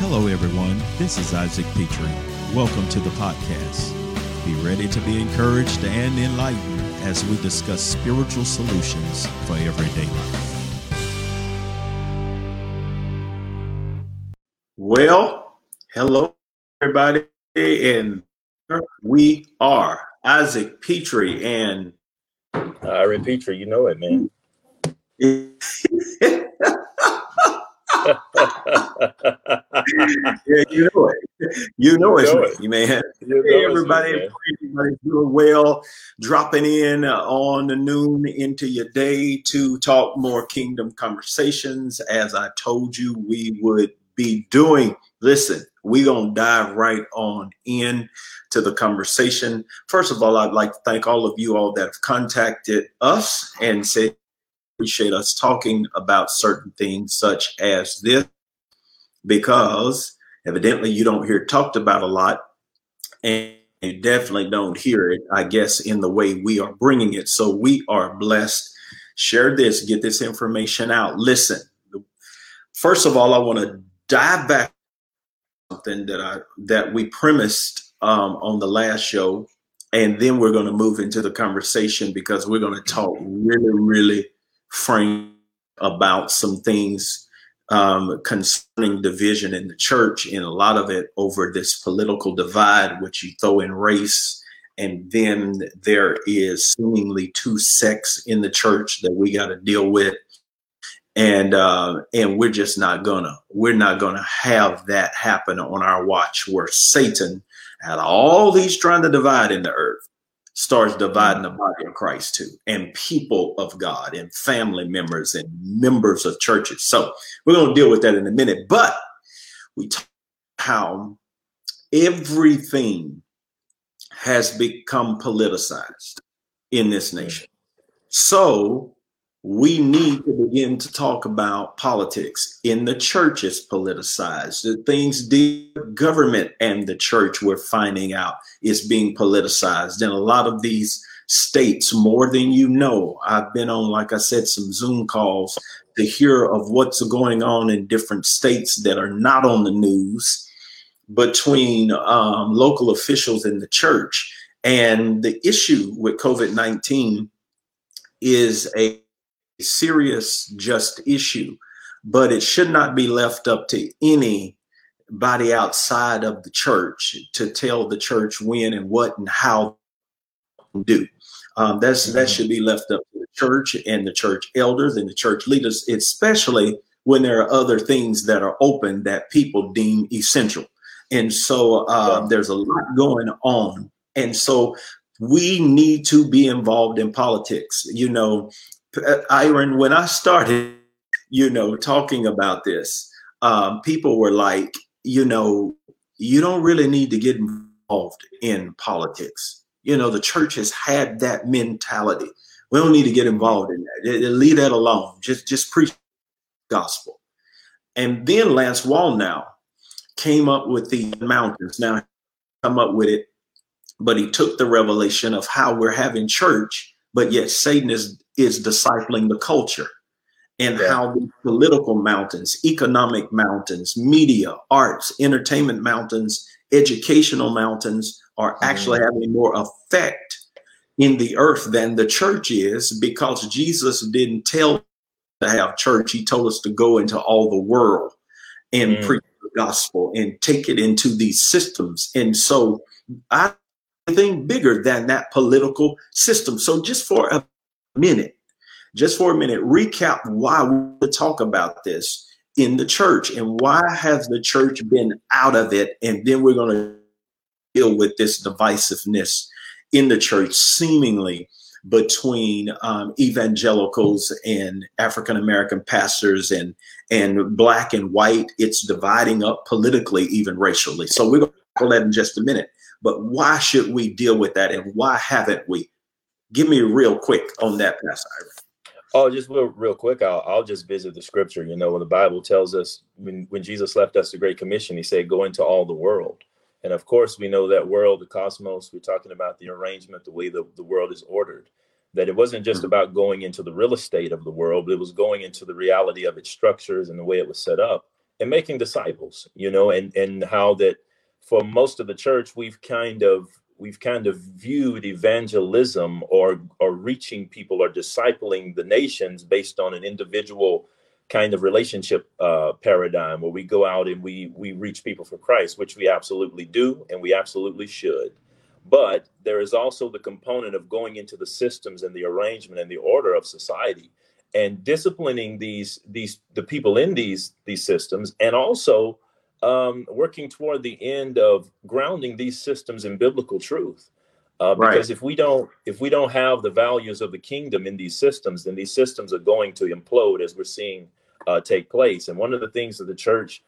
Hello, everyone. This is Isaac Petrie. Welcome to the podcast. Be ready to be encouraged and enlightened as we discuss spiritual solutions for everyday life. Well, hello, everybody, and we are Isaac Petrie and Ira Petrie. You know it, man. yeah, you know it. You know, it. you know it's me, man. You hey, everybody, man. everybody's doing well. Dropping in on the noon into your day to talk more kingdom conversations. As I told you, we would be doing. Listen, we're gonna dive right on in to the conversation. First of all, I'd like to thank all of you all that have contacted us and said appreciate us talking about certain things such as this because evidently you don't hear talked about a lot and you definitely don't hear it i guess in the way we are bringing it. So we are blessed. Share this get this information out. Listen first of all i want to dive back something that i that we premised um, on the last show and then we're going to move into the conversation because we're going to talk really really frame about some things um, concerning division in the church, and a lot of it over this political divide, which you throw in race. And then there is seemingly two sects in the church that we got to deal with. And uh, and we're just not gonna we're not gonna have that happen on our watch where Satan had all these trying to divide in the earth starts dividing the mm. body of Christ too, and people of God, and family members, and members of churches. So we're going to deal with that in a minute. But we talk how everything has become politicized in this mm. nation. So we need to begin to talk about politics in the church is politicized. The things the government and the church we're finding out is being politicized in a lot of these states. More than you know i've been on like i said some zoom calls to hear of what's going on in different states that are not on the news between um, local officials in the church. And the issue with covid-19 is a serious just issue, but it should not be left up to anybody outside of the church to tell the church when and what and how to do. Um, that's mm-hmm. that should be left up to the church and the church elders and the church leaders, especially when there are other things that are open that people deem essential. And so uh, there's a lot going on, and so we need to be involved in politics. You know, Ira, when I started, you know, talking about this, um, people were like, you know, you don't really need to get involved in politics. You know, the church has had that mentality. We don't need to get involved in that. Leave that alone. Just just preach gospel. And then Lance Wallnau came up with the mountains. Now, come up with it, but he took the revelation of how we're having church, but yet Satan is is discipling the culture and yeah. how the political mountains, economic mountains, media, arts, entertainment mountains, educational mountains are mm-hmm. actually having more effect in the earth than the church is because Jesus didn't tell to have church. He told us to go into all the world and mm. preach the gospel and take it into these systems. And so I think bigger than that political system. So just for a minute, just for a minute, recap why we talk about this in the church and why has the church been out of it? And then we're going to deal with this divisiveness in the church, seemingly between um, evangelicals and African American pastors and and black and white. It's dividing up politically, even racially. So we're going to tackle that in just a minute. But why should we deal with that, and why haven't we? give me real quick on that, Pastor. Oh, just real, real quick. I'll, I'll just visit the scripture. You know, when the Bible tells us when, when Jesus left us the Great Commission, he said, go into all the world. And of course, we know that world, the cosmos, we're talking about the arrangement, the way the, the world is ordered. That it wasn't just mm-hmm. about going into the real estate of the world, but it was going into the reality of its structures and the way it was set up. and making disciples you know and and how that for most of the church we've kind of we've kind of viewed evangelism or or reaching people or discipling the nations based on an individual kind of relationship uh, paradigm where we go out and we we reach people for Christ, which we absolutely do and we absolutely should. But there is also the component of going into the systems and the arrangement and the order of society and disciplining these these the people in these these systems and also um, working toward the end of grounding these systems in biblical truth. Uh, because right. if we don't if we don't have the values of the kingdom in these systems, then these systems are going to implode as we're seeing uh, take place. And one of the things that the church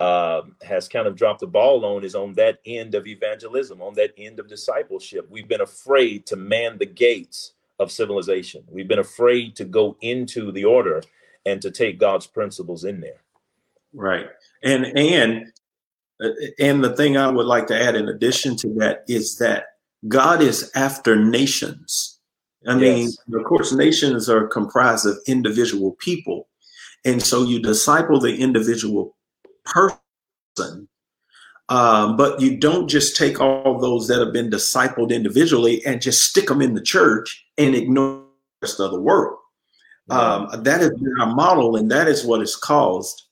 uh, has kind of dropped the ball on is on that end of evangelism, on that end of discipleship. We've been afraid to man the gates of civilization. We've been afraid to go into the order and to take God's principles in there. Right. And and uh, and the thing I would like to add in addition to that is that God is after nations. I yes. mean, of course, nations are comprised of individual people. And so you disciple the individual person, um, but you don't just take all those that have been discipled individually and just stick them in the church and ignore the rest of the world. Um, that has been our model, and that is what has caused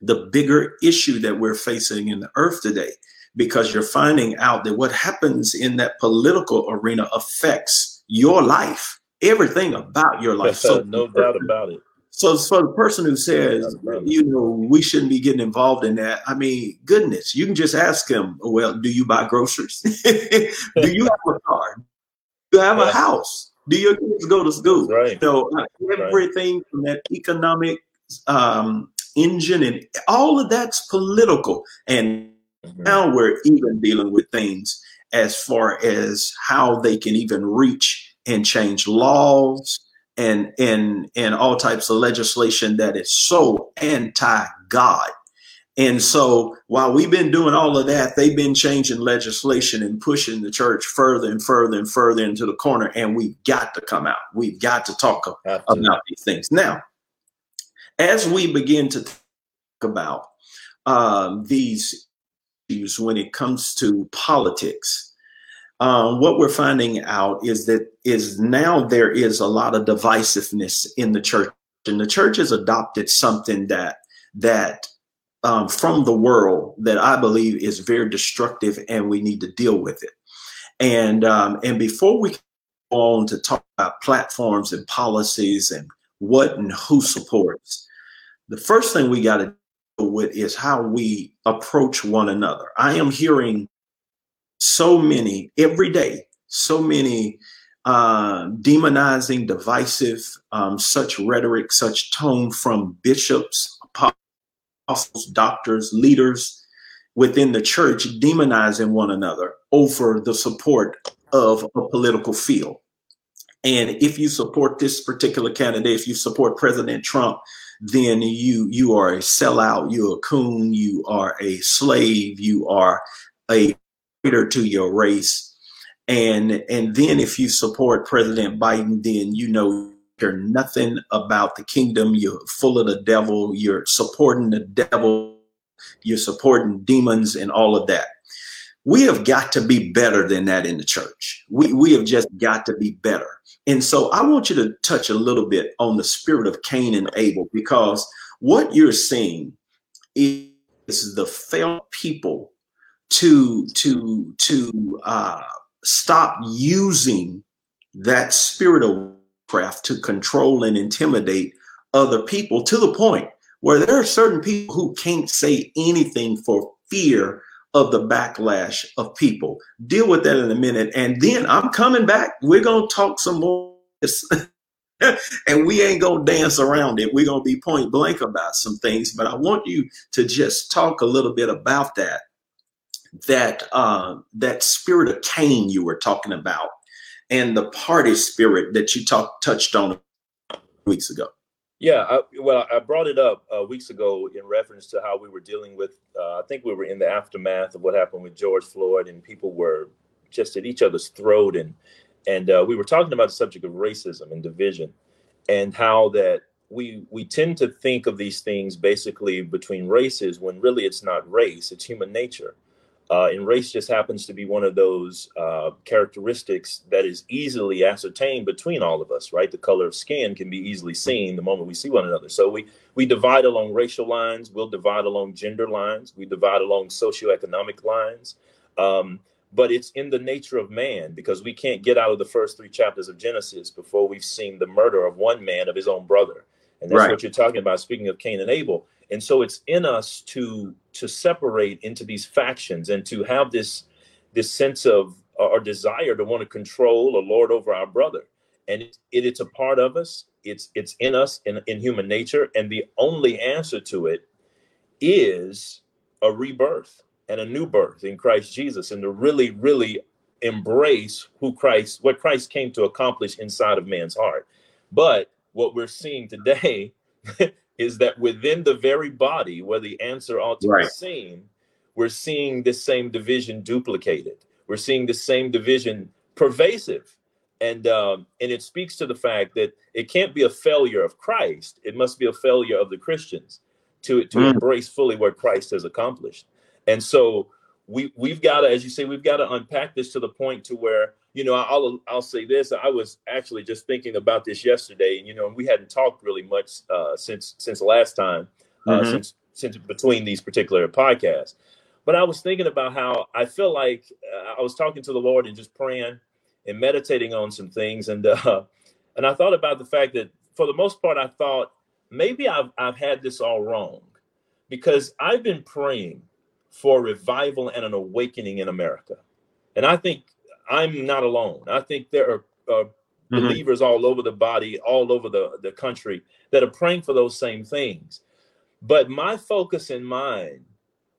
the bigger issue that we're facing in the earth today because you're finding out that what happens in that political arena affects your life, everything about your life. so no doubt about it. So for the person who says, you know, we shouldn't be getting involved in that, I mean, goodness, you can just ask him, well, do you buy groceries? do you have a car? Do you have a house? Do your kids go to school? Right. So uh, everything right. from that economic um, engine and all of that's political. And mm-hmm. now we're even dealing with things as far as how they can even reach and change laws and and and all types of legislation that is so anti-God. And so while we've been doing all of that, they've been changing legislation and pushing the church further and further and further into the corner. And we've got to come out. We've got to talk Absolutely. about these things. Now, as we begin to talk about um, these issues when it comes to politics, um, what we're finding out is that is now there is a lot of divisiveness in the church, and the church has adopted something that that um, from the world that I believe is very destructive, and we need to deal with it. And um, and before we go on to talk about platforms and policies and what and who supports, the first thing we got to deal with is how we approach one another. I am hearing so many every day, so many uh, demonizing, divisive, um, such rhetoric, such tone from bishops, apostles, doctors, leaders within the church, demonizing one another over the support of a political field. And if you support this particular candidate, if you support President Trump, then you you are a sellout, you're a coon, you are a slave, you are a traitor to your race. And and then if you support President Biden, then you know you're nothing about the kingdom. You're full of the devil. You're supporting the devil. You're supporting demons and all of that. We have got to be better than that in the church. We, we have just got to be better. And so I want you to touch a little bit on the spirit of Cain and Abel because what you're seeing is the failed people to to to uh, stop using that spirit of craft to control and intimidate other people to the point where there are certain people who can't say anything for fear of the backlash of people. Deal with that in a minute. And then I'm coming back. We're going to talk some more. and we ain't going to dance around it. We're going to be point blank about some things. But I want you to just talk a little bit about that. That uh, that spirit of Cain you were talking about, and the party spirit that you talked touched on weeks ago. Yeah, I, well, I brought it up uh, weeks ago in reference to how we were dealing with. Uh, I think we were in the aftermath of what happened with George Floyd, and people were just at each other's throat, and and uh, we were talking about the subject of racism and division, and how that we we tend to think of these things basically between races when really it's not race; it's human nature. Uh, and race just happens to be one of those uh, characteristics that is easily ascertained between all of us, right? The color of skin can be easily seen the moment we see one another. So we we divide along racial lines. We'll divide along gender lines. We divide along socioeconomic lines. Um, but it's in the nature of man because we can't get out of the first three chapters of Genesis before we've seen the murder of one man of his own brother. And that's right. what you're talking about, speaking of Cain and Abel. And so it's in us to to separate into these factions and to have this this sense of or desire to want to control or lord over our brother. And it, it, it's a part of us. It's it's in us in, in human nature. And the only answer to it is a rebirth and a new birth in Christ Jesus, and to really, really embrace who Christ, what Christ came to accomplish inside of man's heart. But what we're seeing today is that within the very body where the answer ought to right. be seen, we're seeing this same division duplicated. We're seeing the same division pervasive. And um, and it speaks to the fact that it can't be a failure of Christ. It must be a failure of the Christians to, to mm. embrace fully what Christ has accomplished. And so we we've got to, as you say, we've got to unpack this to the point to where you know I'll I'll say this. I was actually just thinking about this yesterday, and you know and we hadn't talked really much uh, since since last time, uh, mm-hmm. since since between these particular podcasts. But I was thinking about how I feel like uh, I was talking to the Lord and just praying and meditating on some things, and uh, and I thought about the fact that for the most part, I thought maybe I've I've had this all wrong because I've been praying for revival and an awakening in America. And I think I'm not alone. I think there are uh, mm-hmm. believers all over the body, all over the, the country that are praying for those same things. But my focus in mind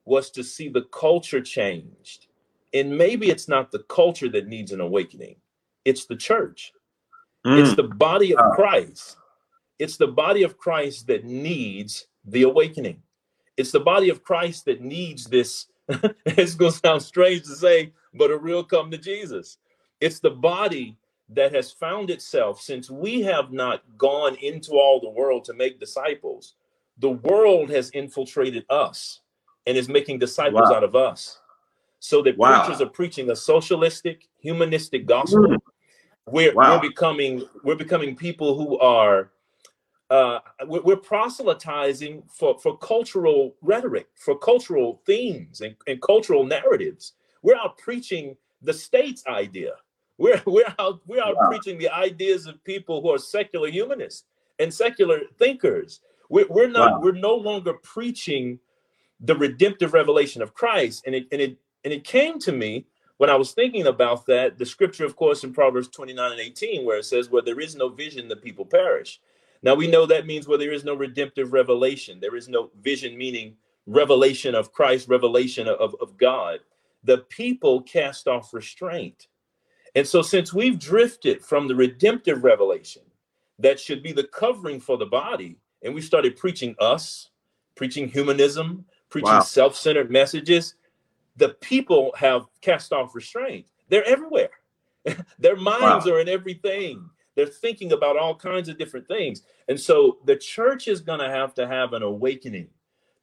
was to see the culture changed. And maybe it's not the culture that needs an awakening, it's the church, mm. it's the body of Christ. It's the body of Christ that needs the awakening. It's the body of Christ that needs this. it's going to sound strange to say, but a real come to Jesus. It's the body that has found itself since we have not gone into all the world to make disciples. The world has infiltrated us and is making disciples wow. out of us. So that wow. preachers are preaching a socialistic, humanistic gospel. Mm. We're, wow. we're becoming we're becoming people who are uh, we're proselytizing for, for cultural rhetoric, for cultural themes and, and cultural narratives. We're out preaching the state's idea. We're, we're out, we're out wow. preaching the ideas of people who are secular humanists and secular thinkers. We're, we're not, wow. we're no longer preaching the redemptive revelation of Christ. And it, and it, and it came to me when I was thinking about that, the scripture, of course, in Proverbs 29 and 18, where it says, Where there is no vision, the people perish. Now we know that means where there is no redemptive revelation, there is no vision, meaning revelation of Christ, revelation of, of God. The people cast off restraint. And so, since we've drifted from the redemptive revelation that should be the covering for the body, and we started preaching us, preaching humanism, preaching wow. self centered messages, the people have cast off restraint. They're everywhere. Their minds wow. are in everything. They're thinking about all kinds of different things. And so the church is going to have to have an awakening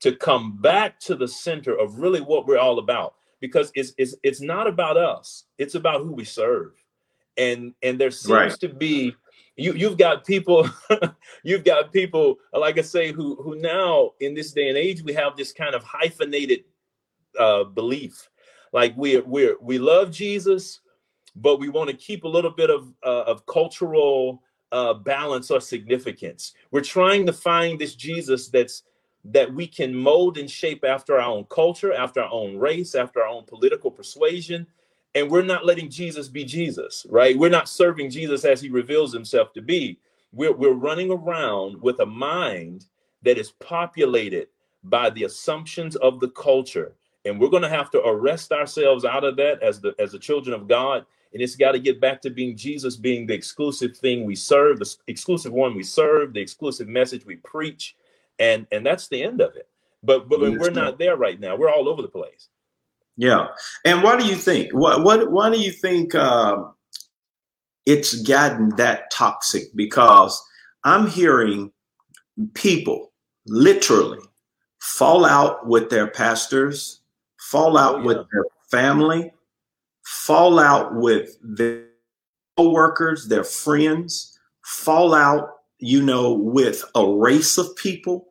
to come back to the center of really what we're all about because it's it's, it's not about us. It's about who we serve. And and there seems right. to be you you've got people you've got people like I say who who now in this day and age we have this kind of hyphenated uh belief like we we we love Jesus but we want to keep a little bit of, uh, of cultural uh, balance or significance. We're trying to find this Jesus that's that we can mold and shape after our own culture, after our own race, after our own political persuasion. And we're not letting Jesus be Jesus, right? We're not serving Jesus as he reveals himself to be. We're, we're running around with a mind that is populated by the assumptions of the culture. And we're going to have to arrest ourselves out of that as the as the children of God and it's got to get back to being Jesus being the exclusive thing we serve, the exclusive one we serve, the exclusive message we preach, and and that's the end of it. But but we're not there right now. We're all over the place. Yeah, and why do you think? What what why do you think uh, it's gotten that toxic? Because I'm hearing people literally fall out with their pastors, fall out oh, yeah. with their family, fall out with their co-workers, their friends, fall out, you know, with a race of people,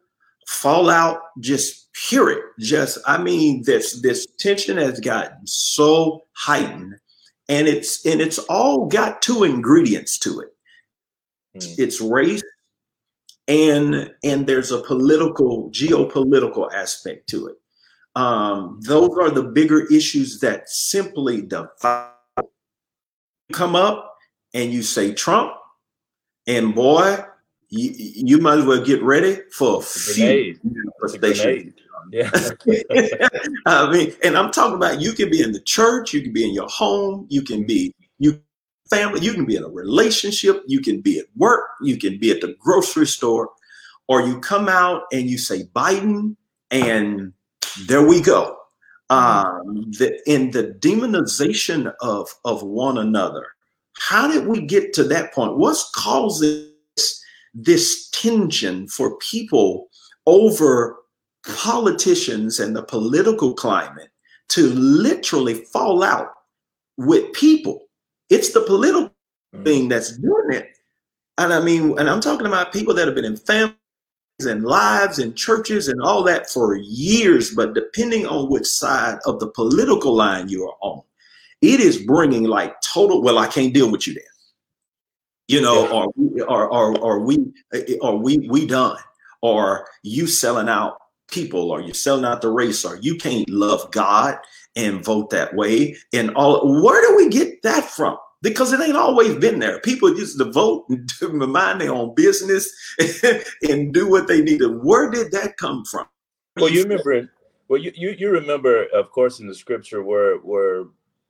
fall out just period. Just I mean, this this tension has gotten so heightened, and it's and it's all got two ingredients to it. Mm. It's race and and there's a political geopolitical aspect to it um, those are the bigger issues that simply divide come up and you say trump and boy you, you might as well get ready for a few manifestations. yeah. I mean, and I'm talking about you can be in the church, you can be in your home, you can be you family, you can be in a relationship, you can be at work, you can be at the grocery store, or you come out and you say Biden, and there we go. Um, the, in the demonization of of one another, how did we get to that point? What's causing this, this tension for people over politicians and the political climate to literally fall out with people? It's the political mm. thing that's doing it. And I mean, and I'm talking about people that have been in families and lives and churches and all that for years, but depending on which side of the political line you are on, it is bringing like total. Well, I can't deal with you then. You know, or or or, or we or we we done, or you selling out people, or you selling out the race, or you can't love God and vote that way, and all. Where do we get that from? Because it ain't always been there. People used to vote and mind their own business and do what they needed. Where did that come from? Well, you remember, well, you, you, you remember, of course, in the scripture where, where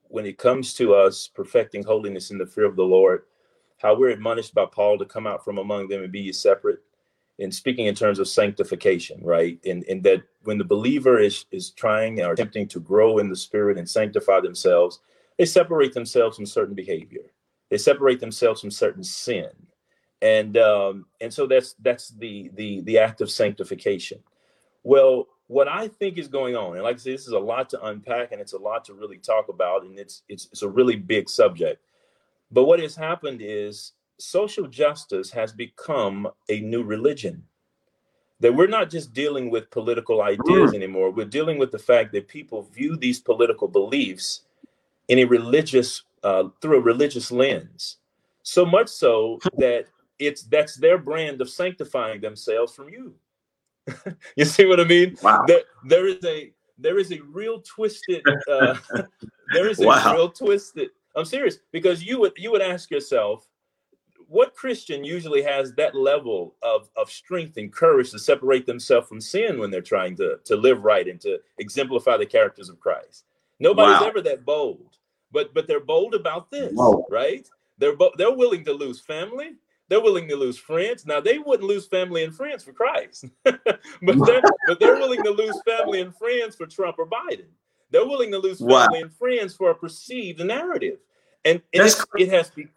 when it comes to us perfecting holiness in the fear of the Lord, how we're admonished by Paul to come out from among them and be separate in speaking in terms of sanctification, right? And, and that when the believer is, is trying or attempting to grow in the spirit and sanctify themselves, they separate themselves from certain behavior. They separate themselves from certain sin, and um, and so that's that's the the the act of sanctification. Well, what I think is going on, and like I say, this is a lot to unpack, and it's a lot to really talk about, and it's it's it's a really big subject. But what has happened is social justice has become a new religion. That we're not just dealing with political ideas mm. anymore. We're dealing with the fact that people view these political beliefs in a religious uh, through a religious lens so much so that it's that's their brand of sanctifying themselves from you you see what i mean wow. there, there is a there is a real twisted uh, there is a wow. real twisted i'm serious because you would you would ask yourself what christian usually has that level of of strength and courage to separate themselves from sin when they're trying to to live right and to exemplify the characters of christ Nobody's wow. ever that bold, but but they're bold about this, Whoa. right? They're bo- they're willing to lose family. They're willing to lose friends. Now they wouldn't lose family and friends for Christ, but they're but they're willing to lose family and friends for Trump or Biden. They're willing to lose family wow. and friends for a perceived narrative, and, and it, it has be,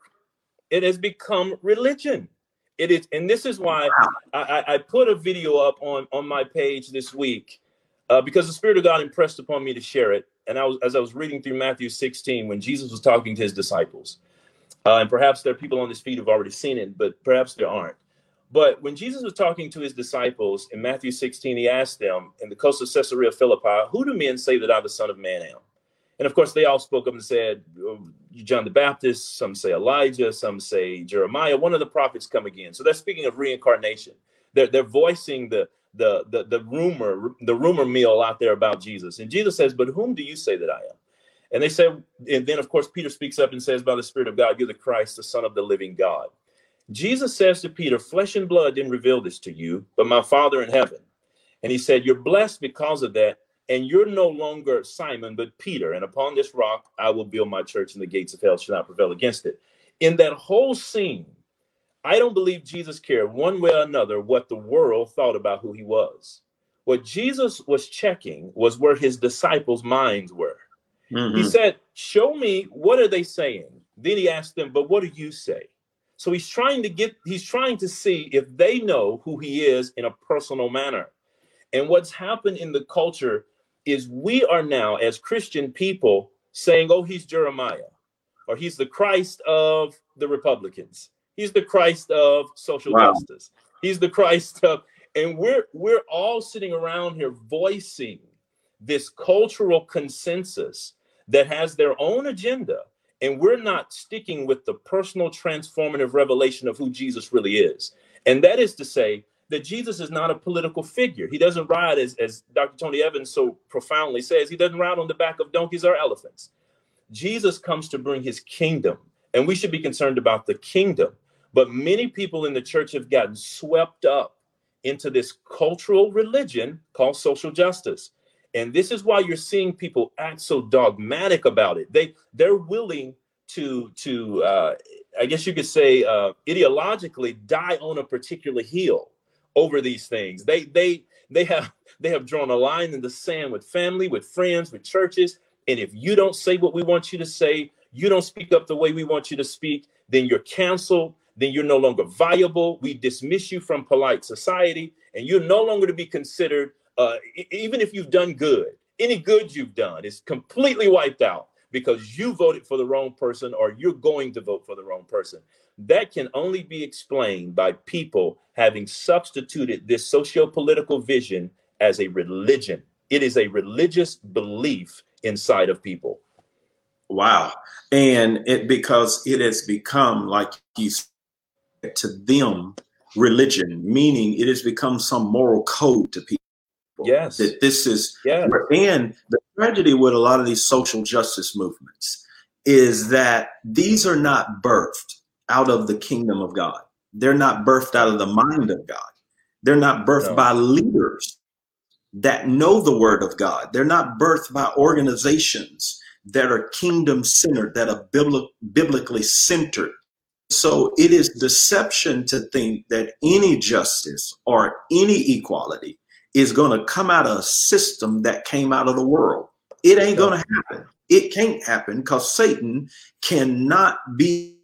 it has become religion. It is, and this is why wow. I, I put a video up on on my page this week uh, because the Spirit of God impressed upon me to share it and I was as I was reading through Matthew 16 when Jesus was talking to his disciples, uh, and perhaps there are people on this feed who've already seen it, but perhaps there aren't. But when Jesus was talking to his disciples in Matthew 16, he asked them in the coast of Caesarea Philippi, "Who do men say that I, the Son of Man, am?" And of course, they all spoke up and said, oh, John the Baptist, some say Elijah, some say Jeremiah, one of the prophets come again. So they're speaking of reincarnation. They're, they're voicing the, the the the rumor the rumor mill out there about Jesus. And Jesus says, "But whom do you say that I am?" And they said, and then of course Peter speaks up and says, "By the Spirit of God, you're the Christ, the Son of the living God." Jesus says to Peter, "Flesh and blood didn't reveal this to you, but my Father in heaven." And he said, "You're blessed because of that." And you're no longer Simon, but Peter. And upon this rock, I will build my church, and the gates of hell shall not prevail against it. In that whole scene, I don't believe Jesus cared one way or another what the world thought about who he was. What Jesus was checking was where his disciples' minds were. Mm-hmm. He said, Show me what are they saying? Then he asked them, But what do you say? So he's trying to get, he's trying to see if they know who he is in a personal manner. And what's happened in the culture is we are now, as Christian people, saying, oh, he's Jeremiah, or he's the Christ of the Republicans. He's the Christ of social wow. justice. He's the Christ of, and we're we're all sitting around here voicing this cultural consensus that has their own agenda and we're not sticking with the personal transformative revelation of who Jesus really is. And that is to say that Jesus is not a political figure. He doesn't ride, as, as Dr. Tony Evans so profoundly says, he doesn't ride on the back of donkeys or elephants. Jesus comes to bring his kingdom, and we should be concerned about the kingdom. But many people in the church have gotten swept up into this cultural religion called social justice. And this is why you're seeing people act so dogmatic about it. They they're willing to to uh, I guess you could say uh, ideologically die on a particular hill over these things. They they they have they have drawn a line in the sand with family, with friends, with churches. And if you don't say what we want you to say, you don't speak up the way we want you to speak, then you're canceled. Then you're no longer viable. We dismiss you from polite society, and you're no longer to be considered uh, even if you've done good, any good you've done is completely wiped out because you voted for the wrong person or you're going to vote for the wrong person. That can only be explained by people having substituted this socio-political vision as a religion. It is a religious belief inside of people. Wow. And it because it has become like you to them religion, meaning it has become some moral code to people. Yes. That this is, yes. and the tragedy with a lot of these social justice movements is that these are not birthed out of the kingdom of God. They're not birthed out of the mind of God. They're not birthed no. by leaders that know the word of God. They're not birthed by organizations that are kingdom centered, that are biblically centered. So it is deception to think that any justice or any equality is going to come out of a system that came out of the world. It ain't going to happen. It can't happen because Satan cannot be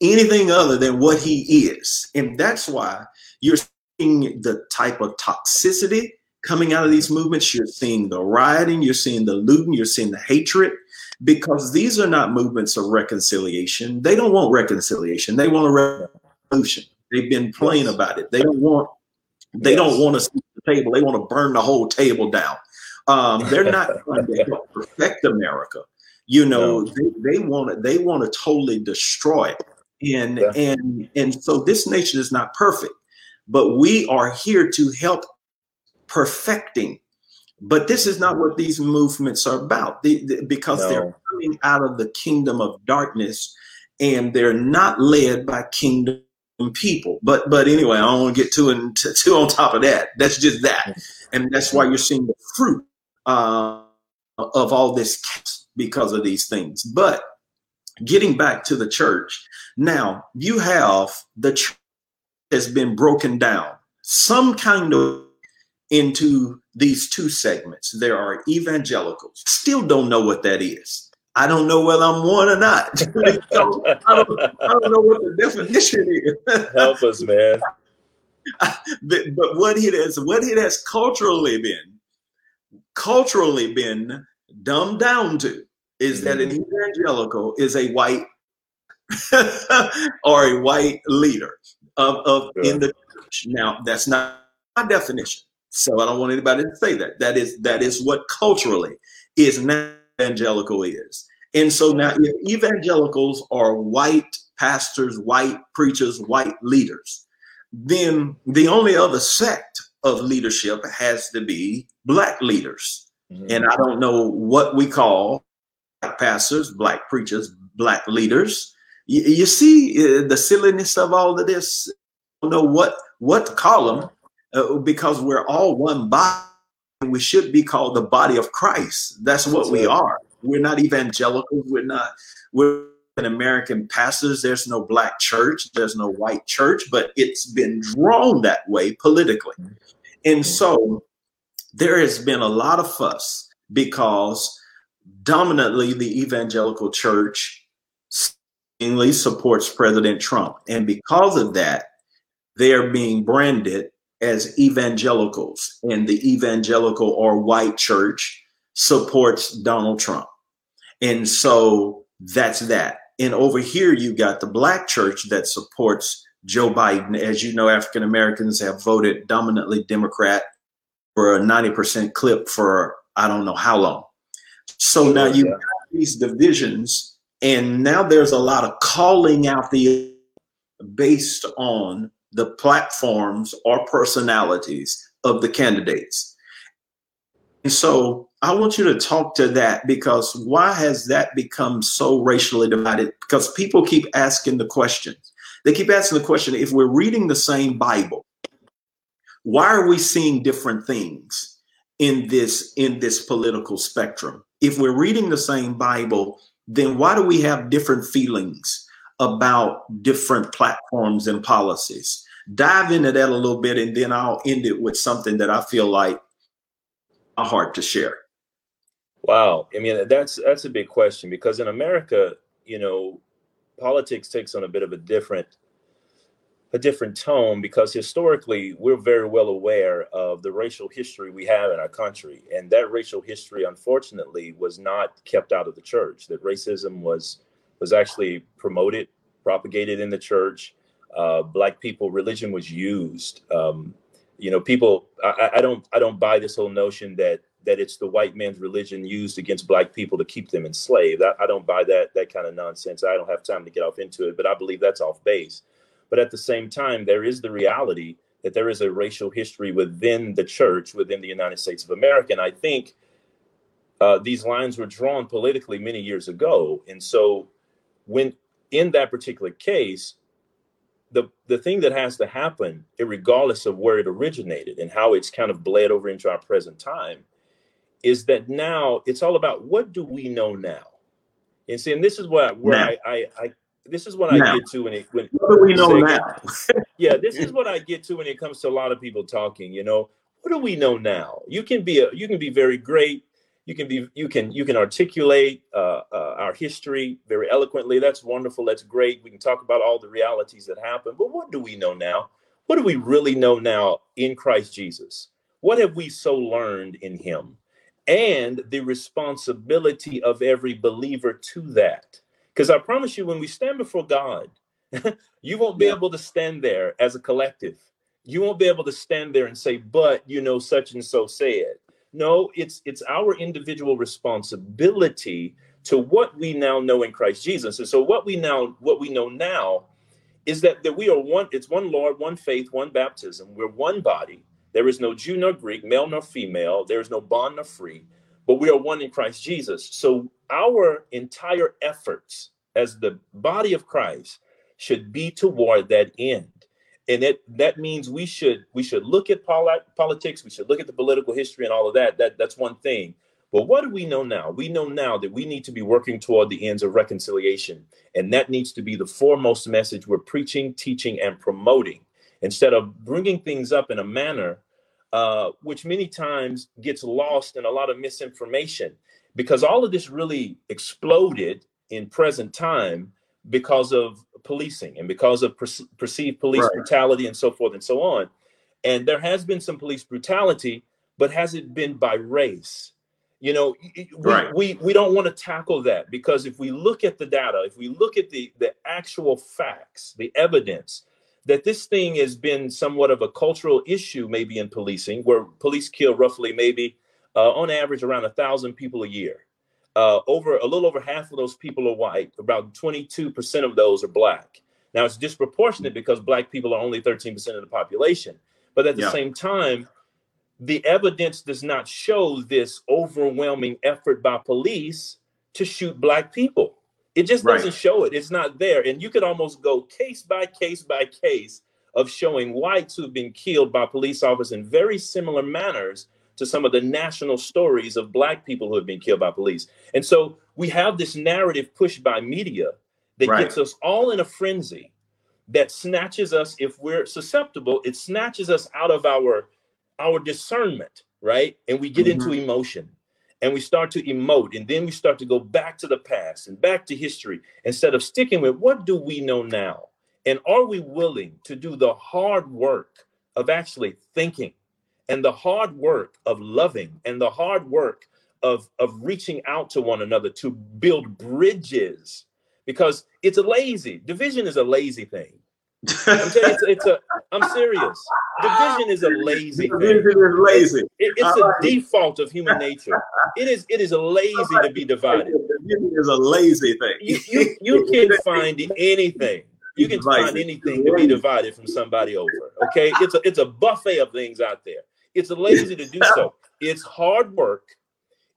anything other than what he is. And that's why you're seeing the type of toxicity coming out of these movements. You're seeing the rioting, you're seeing the looting, you're seeing the hatred, because these are not movements of reconciliation. They don't want reconciliation, they want a revolution. They've been playing about it. They don't want they don't want to see the table. They want to burn the whole table down. Um, they're not trying to help perfect America. You know, no. they, they want to they want to totally destroy it. And yeah. and and so this nation is not perfect, but we are here to help perfecting. But this is not what these movements are about they, they, because no. they're coming out of the kingdom of darkness and they're not led by kingdom people. But but anyway, I don't want to get too and too on top of that. That's just that, and that's why you're seeing the fruit uh, of all this because of these things. But getting back to the church, now you have the church has been broken down some kind of into these two segments. There are evangelicals. Still don't know what that is. I don't know whether I'm one or not. I, don't, I, don't, know what the definition is. Help us, man. but, but what it has, what it has culturally been, culturally been dumbed down to, is mm-hmm. that an mm-hmm. evangelical is a white or a white leader of, of yeah. in the church. Now, that's not my definition. So I don't want anybody to say that. That is that is what culturally is now evangelical is. And so now, if evangelicals are white pastors, white preachers, white leaders, then the only other sect of leadership has to be black leaders. Mm-hmm. And I don't know what we call black pastors, black preachers, black leaders. You, you see uh, the silliness of all of this. I don't know what what them uh, because we're all one body we should be called the body of Christ. That's what we are. We're not evangelicals. We're not. We're an American pastors. There's no black church. There's no white church, but it's been drawn that way politically, and so there has been a lot of fuss because dominantly the evangelical church supports President Trump. And because of that, they're being branded as evangelicals, and the evangelical or white church supports Donald Trump. And so that's that. And over here, you got the black church that supports Joe Biden. As you know, African Americans have voted dominantly Democrat for a 90% clip for I don't know how long. So now you have these divisions, and now there's a lot of calling out the based on the platforms or personalities of the candidates. And so I want you to talk to that because why has that become so racially divided? Because people keep asking the questions. They keep asking the question if we're reading the same Bible, why are we seeing different things in this in this political spectrum? If we're reading the same Bible, then why do we have different feelings about different platforms and policies? Dive into that a little bit and then I'll end it with something that I feel like a heart to share. Wow. I mean, that's that's a big question because in America, you know, politics takes on a bit of a different a different tone because historically we're very well aware of the racial history we have in our country and that racial history unfortunately was not kept out of the church that racism was was actually promoted propagated in the church uh, black people religion was used um, you know people I, I don't i don't buy this whole notion that that it's the white man's religion used against black people to keep them enslaved. I, I, don't buy that that kind of nonsense. I don't have time to get off into it, but I believe that's off base. But at the same time, there is the reality that there is a racial history within the church, within the United States of America. And I think uh, these lines were drawn politically many years ago. And so when in that particular case, the the thing that has to happen, regardless of where it originated and how it's kind of bled over into our present time, is that now it's all about what do we know now? And see, and this is what where I, I, I this is what now. I get to when it when what do we know now? yeah, this is what I get to when it comes to a lot of people talking. You know, what do we know now? You can be a you can be very great. You can be you can you can articulate uh, uh, our history very eloquently. That's wonderful. That's great. We can talk about all the realities that happen. But what do we know now? What do we really know now in Christ Jesus? What have we so learned in Him? and the responsibility of every believer to that. Because I promise you, when we stand before God, you won't be yeah. able to stand there as a collective. You won't be able to stand there and say, but you know, such and so said. No, it's it's our individual responsibility to what we now know in Christ Jesus. And so what we now what we know now is that, that we are one, it's one Lord, one faith, one baptism. We're one body there is no Jew nor Greek, male nor female. There is no bond nor free, but we are one in Christ Jesus. So our entire efforts as the body of Christ should be toward that end. And it, that means we should we should look at politics, we should look at the political history and all of that. That that's one thing. But what do we know now? We know now that we need to be working toward the ends of reconciliation. And that needs to be the foremost message we're preaching, teaching, and promoting instead of bringing things up in a manner uh, which many times gets lost in a lot of misinformation because all of this really exploded in present time because of policing and because of per- perceived police right. brutality and so forth and so on. And there has been some police brutality, but has it been by race? You know, we, right. we, we don't want to tackle that because if we look at the data, if we look at the, the actual facts, the evidence, that this thing has been somewhat of a cultural issue, maybe in policing, where police kill roughly maybe uh, on average around a thousand people a year. Uh, over a little over half of those people are white. About 22% of those are black. Now it's disproportionate because black people are only 13% of the population. But at the yeah. same time, the evidence does not show this overwhelming effort by police to shoot black people. It just doesn't show it. It's not there. And you could almost go case by case by case of showing whites who've been killed by police officers in very similar manners to some of the national stories of black people who have been killed by police. And so we have this narrative pushed by media that right. gets us all in a frenzy that snatches us if we're susceptible, it snatches us out of our our discernment, right? And we get mm-hmm. into emotion and we start to emote and then we start to go back to the past and back to history instead of sticking with what do we know now and are we willing to do the hard work of actually thinking and the hard work of loving and the hard work of, of reaching out to one another to build bridges because it's a lazy division is a lazy thing I'm saying it's, it's, a. I'm serious. Division is a lazy thing. Division is lazy. It, it's a default of human nature. It is. It is lazy to be divided. Division is a lazy thing. You, you, you can find anything. You can find anything to be divided from somebody over. Okay, it's a it's a buffet of things out there. It's lazy to do so. It's hard work.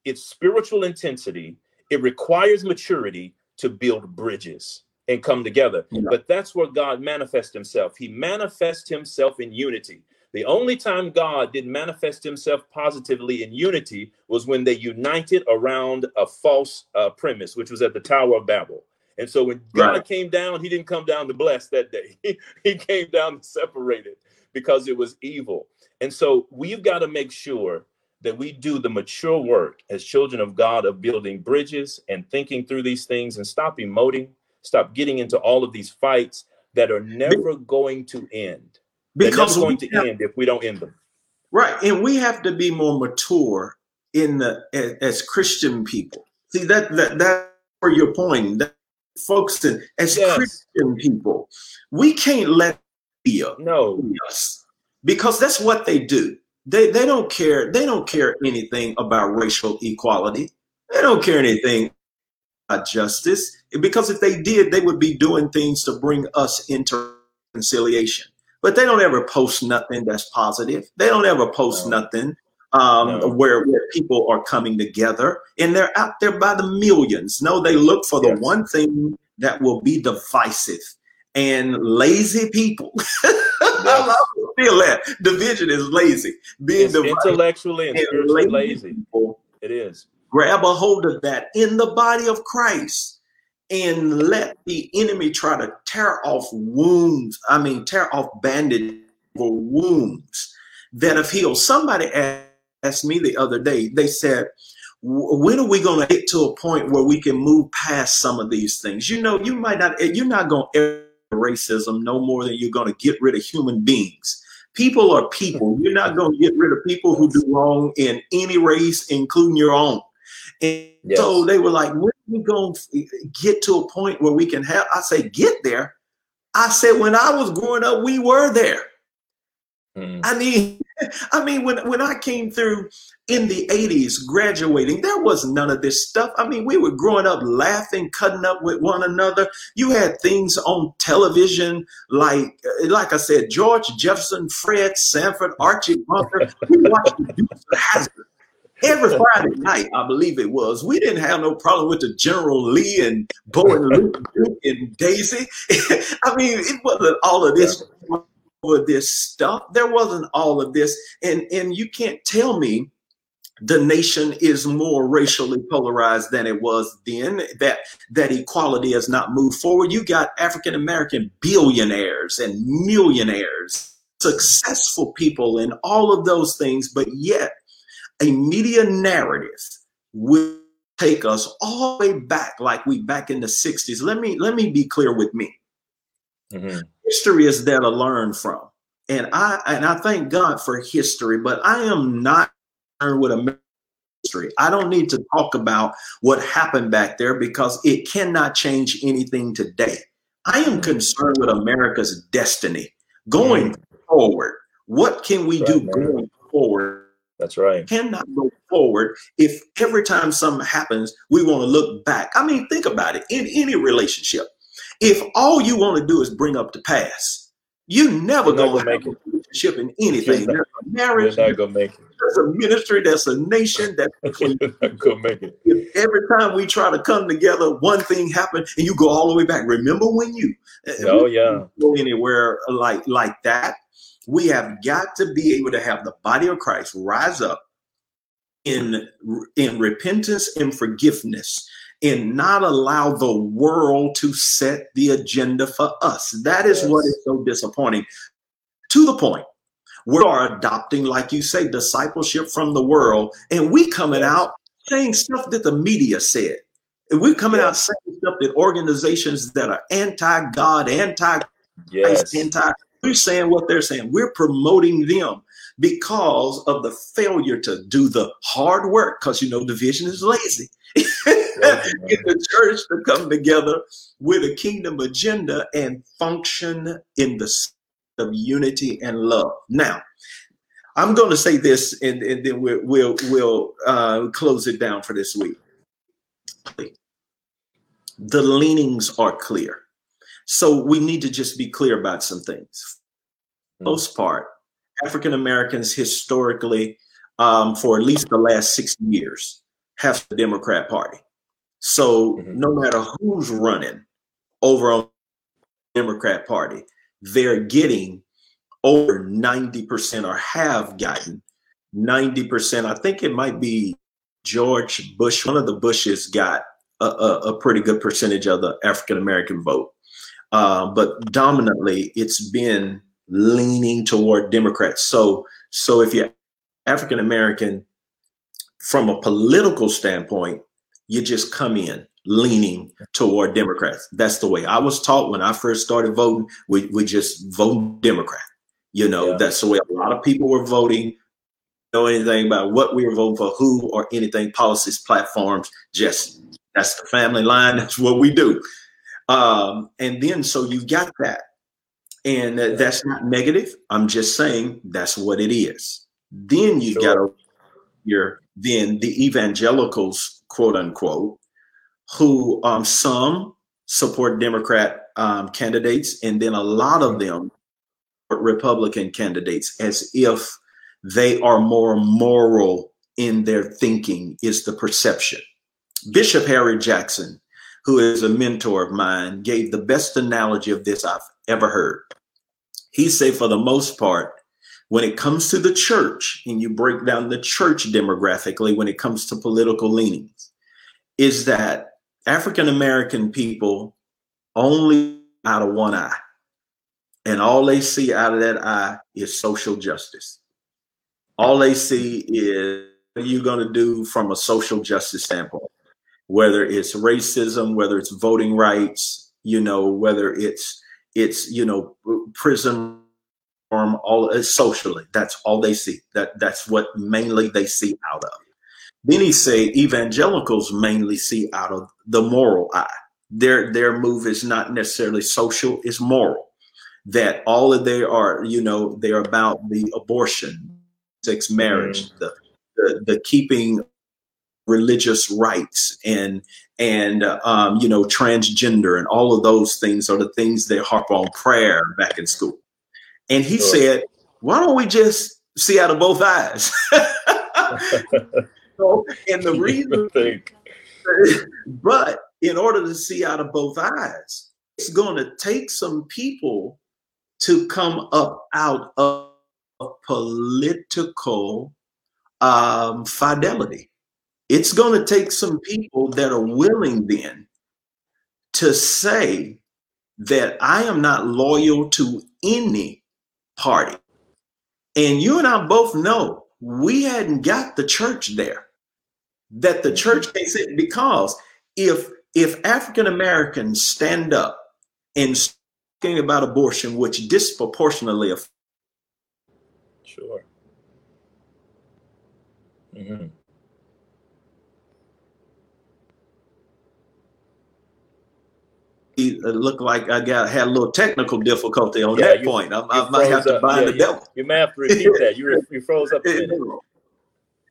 It's spiritual intensity. It requires maturity to build bridges and come together. Yeah. But that's where God manifests himself. He manifests himself in unity. The only time God did manifest himself positively in unity was when they united around a false uh, premise, which was at the Tower of Babel. And so when God right. came down, he didn't come down to bless that day. he came down to separate it because it was evil. And so we've got to make sure that we do the mature work as children of God of building bridges and thinking through these things and stop emoting stop getting into all of these fights that are never going to end. Because They're going to have, end if we don't end them. Right, and we have to be more mature in the as, as Christian people. See that that that where you're pointing, that folks, as yes. Christian people, we can't let fear no us because that's what they do. They they don't care. They don't care anything about racial equality. They don't care anything about justice because if they did, they would be doing things to bring us into reconciliation. But they don't ever post nothing that's positive. They don't ever post no. nothing um, no. where, where people are coming together and they're out there by the millions. No, they look for the yes. one thing that will be divisive and lazy people. I feel that division is lazy. Being intellectually and, and spiritually lazy. People, it is grab a hold of that in the body of Christ and let the enemy try to tear off wounds. I mean, tear off bandage wounds that have healed. Somebody asked me the other day, they said, when are we going to get to a point where we can move past some of these things? You know, you might not, eh, you're not going to racism no more than you're going to get rid of human beings. People are people. You're not going to get rid of people who do wrong in any race, including your own. And yes. so they were like, when are we going to get to a point where we can have? I say, get there. I said, when I was growing up, we were there. Mm. I mean, I mean, when when I came through in the 80s, graduating, there was none of this stuff. I mean, we were growing up laughing, cutting up with one another. You had things on television like, uh, like I said, George Jefferson, Fred Sanford, Archie Bunker. We watched the of every Friday night, I believe it was. We didn't have no problem with the General Lee and Bo and Luke and Daisy. I mean, it wasn't all of this for this stuff. There wasn't all of this, and and you can't tell me the nation is more racially polarized than it was then that that equality has not moved forward you got african american billionaires and millionaires successful people and all of those things but yet a media narrative will take us all the way back like we back in the 60s let me let me be clear with me mm-hmm. History is there to learn from and i and i thank god for history but i am not concerned with a history i don't need to talk about what happened back there because it cannot change anything today i am mm-hmm. concerned with america's destiny going mm-hmm. forward what can we right, do man. going forward that's right. Cannot go forward if every time something happens, we want to look back. I mean, think about it in any relationship. If all you want to do is bring up the past, you never going to make a relationship in anything. There's a marriage, you're not gonna make it. There's a ministry, there's a nation that's not gonna make it. If every time we try to come together, one thing happened and you go all the way back. Remember when you eh, eh, oh yeah go anywhere like like that we have got to be able to have the body of Christ rise up in, in repentance and forgiveness and not allow the world to set the agenda for us. That is yes. what is so disappointing. To the point, we are adopting, like you say, discipleship from the world, and we coming out saying stuff that the media said. And we're coming yeah. out saying stuff that organizations that are anti-God, anti yes. anti we're saying what they're saying. We're promoting them because of the failure to do the hard work, because you know division is lazy. Get the church to come together with a kingdom agenda and function in the of unity and love. Now, I'm going to say this, and, and then we'll we'll, we'll uh, close it down for this week. The leanings are clear, so we need to just be clear about some things. Mm-hmm. Most part, African Americans historically, um, for at least the last 60 years, have the Democrat Party. So mm-hmm. no matter who's running over on the Democrat Party, they're getting over 90% or have gotten 90%. I think it might be George Bush, one of the Bushes got a, a, a pretty good percentage of the African American vote. Uh, but dominantly, it's been leaning toward Democrats. So, so if you're African American, from a political standpoint, you just come in leaning toward Democrats. That's the way I was taught when I first started voting. We we just vote Democrat. You know, yeah. that's the way a lot of people were voting. Know anything about what we were voting for, who or anything, policies, platforms. Just that's the family line. That's what we do. Um, and then so you got that, and that's not negative. I'm just saying that's what it is. Then you sure. got your then the evangelicals, quote unquote, who um, some support Democrat um, candidates, and then a lot of them Republican candidates as if they are more moral in their thinking, is the perception. Bishop Harry Jackson, who is a mentor of mine, gave the best analogy of this I've ever heard. He said, for the most part, when it comes to the church, and you break down the church demographically when it comes to political leanings, is that African American people only out of one eye. And all they see out of that eye is social justice. All they see is what are you going to do from a social justice standpoint, whether it's racism, whether it's voting rights, you know, whether it's it's you know prison all uh, socially. That's all they see. That that's what mainly they see out of. Then he say evangelicals mainly see out of the moral eye. Their their move is not necessarily social, it's moral. That all of they are, you know, they're about the abortion, sex marriage, mm. the, the the keeping religious rights and and um, you know transgender and all of those things are the things they harp on prayer back in school and he sure. said why don't we just see out of both eyes so, and the reason, but in order to see out of both eyes, it's going to take some people to come up out of political um, fidelity. It's going to take some people that are willing then to say that I am not loyal to any party. And you and I both know we hadn't got the church there that the church can't sit because if if African Americans stand up and talking about abortion, which disproportionately affects sure. Mm-hmm. It uh, looked like I got had a little technical difficulty on yeah, that you, point. I, I might have to bind yeah, the devil. You, you may have to repeat that. You, you froze up.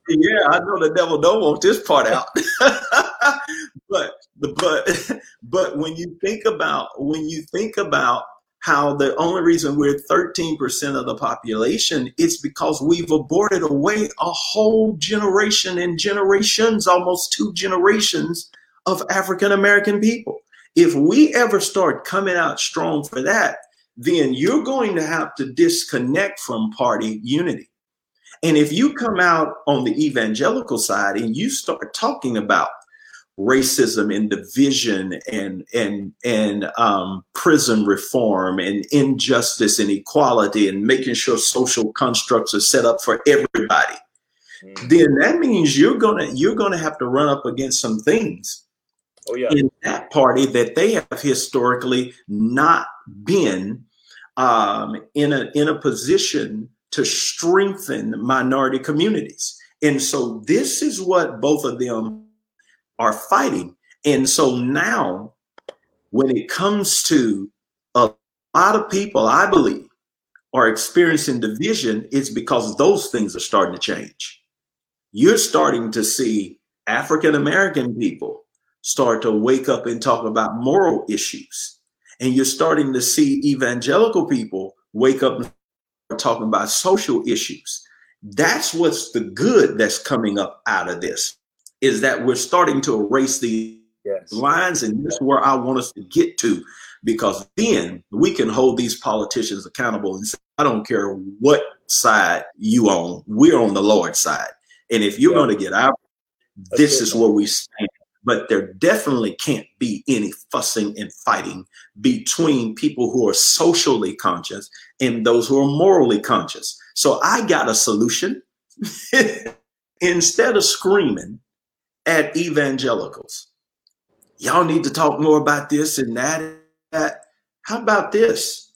Yeah, I know the devil don't want this part out. but but but when you think about when you think about how the only reason we're 13% of the population it's because we've aborted away a whole generation and generations almost two generations of african american people if we ever start coming out strong for that then you're going to have to disconnect from party unity and if you come out on the evangelical side and you start talking about racism and division and and and um, prison reform and injustice and equality and making sure social constructs are set up for everybody, mm. then that means you're gonna you're gonna have to run up against some things oh, yeah. in that party that they have historically not been um, in a in a position to strengthen minority communities. And so this is what both of them are fighting. And so now, when it comes to a lot of people, I believe, are experiencing division, it's because those things are starting to change. You're starting to see African American people start to wake up and talk about moral issues. And you're starting to see evangelical people wake up and talking about social issues. That's what's the good that's coming up out of this is that we're starting to erase the yes. lines. And that's where I want us to get to because then we can hold these politicians accountable and say, I don't care what side you on, we're on the Lord's side. And if you're yeah. going to get out, this is where we stand. But there definitely can't be any fussing and fighting between people who are socially conscious and those who are morally conscious. So I got a solution. Instead of screaming at evangelicals, y'all need to talk more about this and that. That. How about this?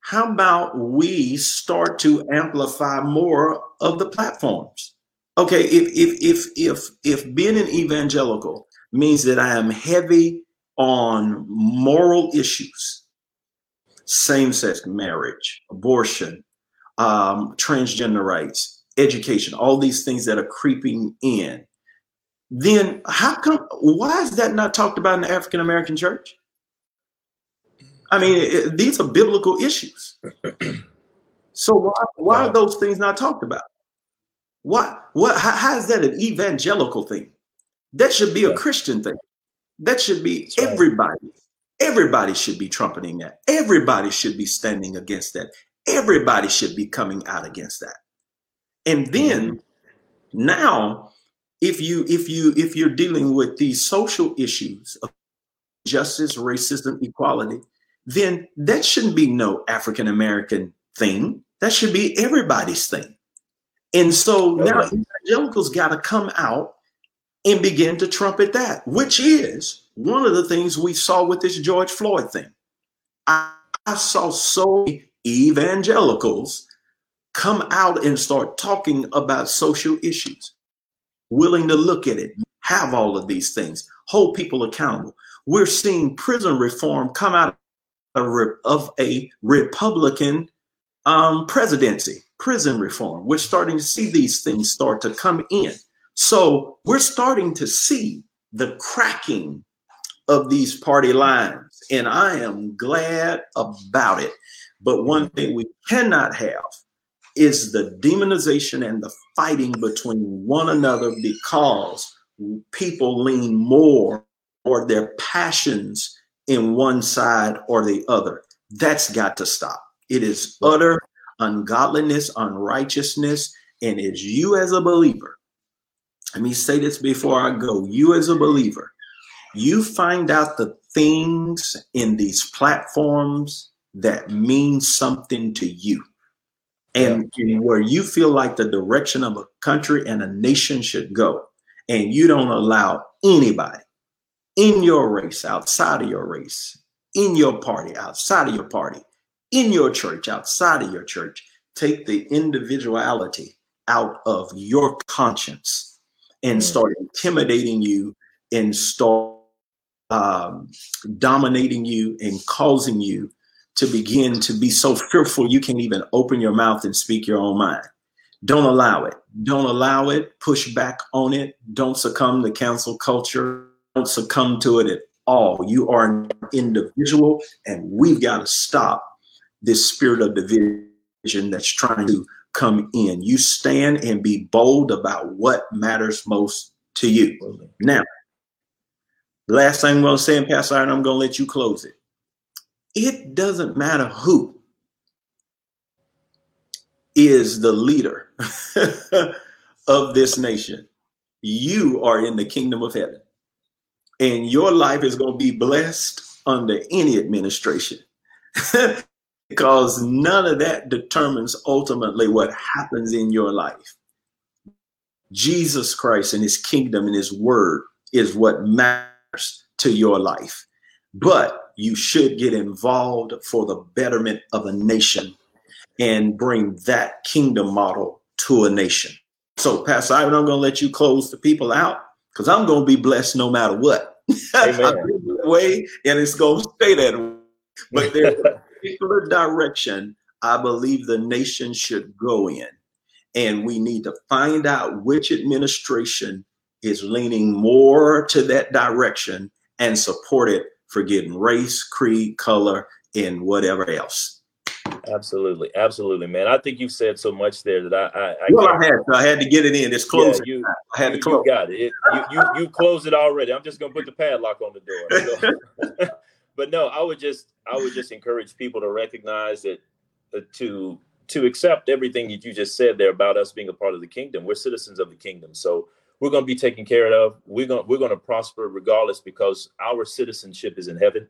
How about we start to amplify more of the platforms? Okay, if if if if if being an evangelical means that I am heavy on moral issues, same-sex marriage, abortion, um, transgender rights, education, all these things that are creeping in, then how come? Why is that not talked about in the African American church? I mean, it, these are biblical issues. So why why are those things not talked about? What what how, how is that an evangelical thing? That should be a Christian thing. That should be That's everybody. Right. Everybody should be trumpeting that. Everybody should be standing against that. Everybody should be coming out against that. And then mm-hmm. now, if you if you if you're dealing with these social issues of justice, racism, equality, then that shouldn't be no African American thing. That should be everybody's thing. And so now evangelicals got to come out and begin to trumpet that, which is one of the things we saw with this George Floyd thing. I, I saw so many evangelicals come out and start talking about social issues, willing to look at it, have all of these things, hold people accountable. We're seeing prison reform come out of a Republican um, presidency, prison reform. We're starting to see these things start to come in. So we're starting to see the cracking of these party lines, and I am glad about it. But one thing we cannot have is the demonization and the fighting between one another because people lean more or their passions in one side or the other. That's got to stop. It is utter ungodliness, unrighteousness, and it's you as a believer let me say this before I go. You, as a believer, you find out the things in these platforms that mean something to you. And, where you feel like the direction of a country and a nation should go. And you don't allow anybody in your race, outside of your race, in your party, outside of your party, in your church, outside of your church, take the individuality out of your conscience and mm. start intimidating you and start um, dominating you and causing you to begin to be so fearful you can't even open your mouth and speak your own mind. Don't allow it. Don't allow it. Push back on it. Don't succumb to cancel culture. Don't succumb to it at all. You are an individual, and we've got to stop this spirit of division that's trying to come in. You stand and be bold about what matters most to you. Now, last thing I'm going to say, and Pastor Ira, I'm going to let you close it. It doesn't matter who is the leader of this nation. You are in the kingdom of heaven, and your life is going to be blessed under any administration. because none of that determines ultimately what happens in your life. Jesus Christ and his kingdom and his word is what matters to your life. But you should get involved for the betterment of a nation and bring that kingdom model to a nation. So, Pastor Ira, I'm going to let you close the people out because I'm going to be blessed no matter what. way, and it's going to stay that way. But there's particular direction I believe the nation should go in. And we need to find out which administration is leaning more to that direction and support it, forgetting race, creed, color, and whatever else. Absolutely, absolutely, man. I think you've said so much there that I, I, I well, I had, to, I had to get it in. It's close. Yeah, you, I had to close. You got it. it you, you, you closed it already. I'm just gonna put the padlock on the door. But no, I would just, I would just encourage people to recognize that, uh, to to accept everything that you just said there about us being a part of the kingdom. We're citizens of the kingdom, so we're going to be taken care of. We're going we're going to prosper regardless because our citizenship is in heaven.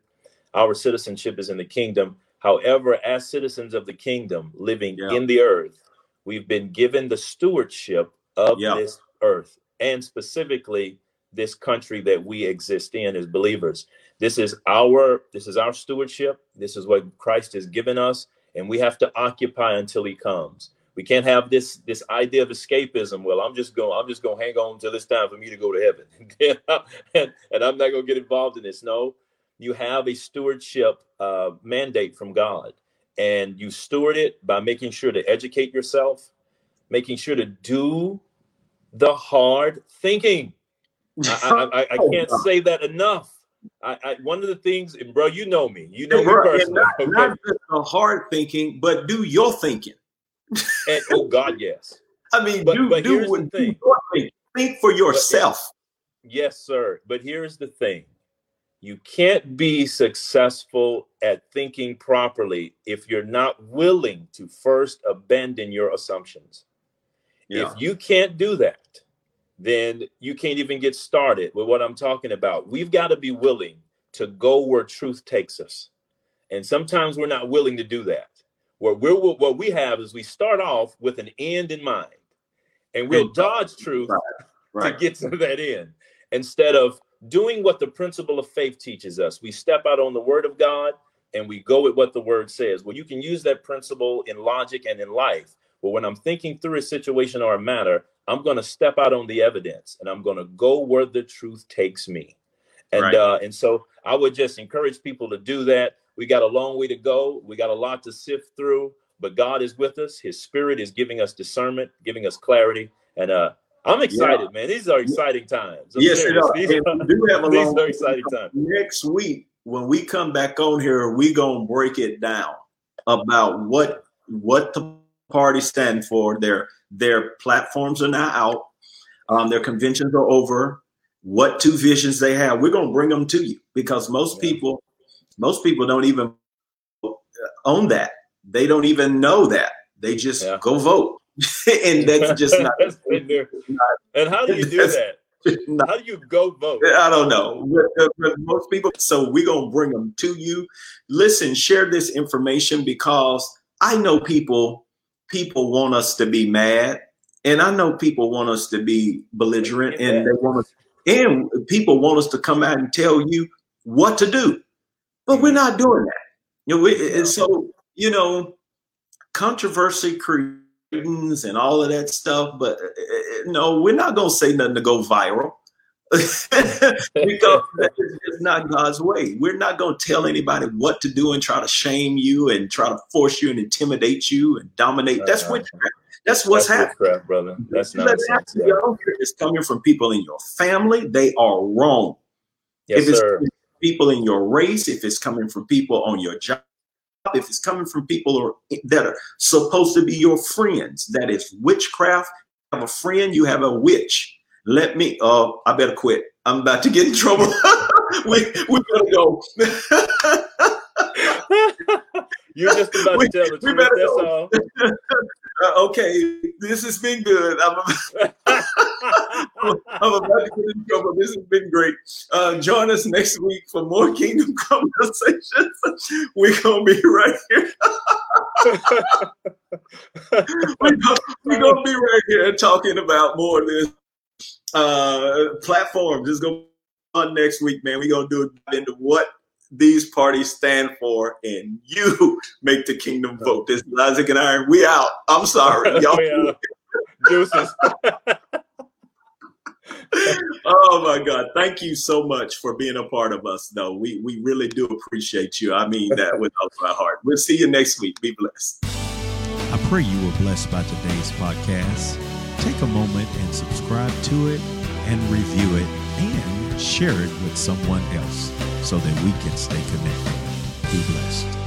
Our citizenship is in the kingdom However, as citizens of the kingdom living yeah. in the earth, we've been given the stewardship of yeah. this earth and specifically this country that we exist in as believers. This is our this is our stewardship. This is what Christ has given us and we have to occupy until he comes. We can't have this this idea of escapism. Well, I'm just going I'm just going to hang on until it's time for me to go to heaven. and, and I'm not going to get involved in this. No, you have a stewardship uh, mandate from God, and you steward it by making sure to educate yourself, making sure to do the hard thinking. I, I, I, can't say that enough. I, I, one of the things, and bro, you know me, you know me personally. Not, okay? not just the hard thinking, but do your thinking. and, oh God, yes. I mean, but, do, but do, what, do think for yourself. But, yes, sir. But here's the thing: you can't be successful at thinking properly if you're not willing to first abandon your assumptions. Yeah. If you can't do that, then you can't even get started with what I'm talking about. We've got to be willing to go where truth takes us. And sometimes we're not willing to do that. What we're what we have is we start off with an end in mind and we'll dodge truth right. Right. to get to that end instead of doing what the principle of faith teaches us. We step out on the word of God and we go with what the word says. Well, you can use that principle in logic and in life. But when I'm thinking through a situation or a matter, I'm going to step out on the evidence and I'm going to go where the truth takes me. And right. uh, and so I would just encourage people to do that. We got a long way to go. We got a lot to sift through, but God is with us. His spirit is giving us discernment, giving us clarity. And uh, I'm excited, yeah. man. These are exciting times. I'm yes, are. These, are, do have a these are exciting times. Next week, when we come back on here, we gonna break it down about what what the party stand for. Their their platforms are now out. Um, their conventions are over. What two visions they have, we're gonna bring them to you because most yeah. people, most people don't even own that. They don't even know that. They just yeah. go vote. and that's just not, that's not, And how do you do that? How do you go vote? I don't know. Most people. So we're gonna bring them to you. Listen, share this information because I know people. People want us to be mad, and I know people want us to be belligerent, and they want us. And people want us to come out and tell you what to do, but we're not doing that. You know, we, and so you know, controversy creates and all of that stuff. But uh, uh, no, we're not going to say nothing to go viral because it's not God's way. We're not going to tell anybody what to do and try to shame you and try to force you and intimidate you and dominate. Uh-huh. That's what. That's what's that's happening, brother. That's nonsense. Yeah. It's coming from people in your family. They are wrong. Yes, if it's sir. people in your race, if it's coming from people on your job, if it's coming from people or, eh, that are supposed to be your friends, that is witchcraft. You have a friend, you have a witch. Let me, uh, I better quit. I'm about to get in trouble. we, we better go. You're just about we, to tell the truth. That's go. all. Uh, okay, this has been good. I'm, I'm, about to get in trouble. This has been great. Uh, join us next week for more Kingdom Conversations. We're going to be right here. we're going to be right here talking about more of this uh, platform. Just go on next week, man. We're going to do into what these parties stand for, and you make the kingdom vote. This is Isaac and Ira. We out. I'm sorry. Y'all. Deuces. oh my God. Thank you so much for being a part of us, though. We we really do appreciate you. I mean that with all my heart. We'll see you next week. Be blessed. I pray you were blessed by today's podcast. Take a moment and subscribe to it and review it and share it with someone else so that we can stay connected. Be blessed.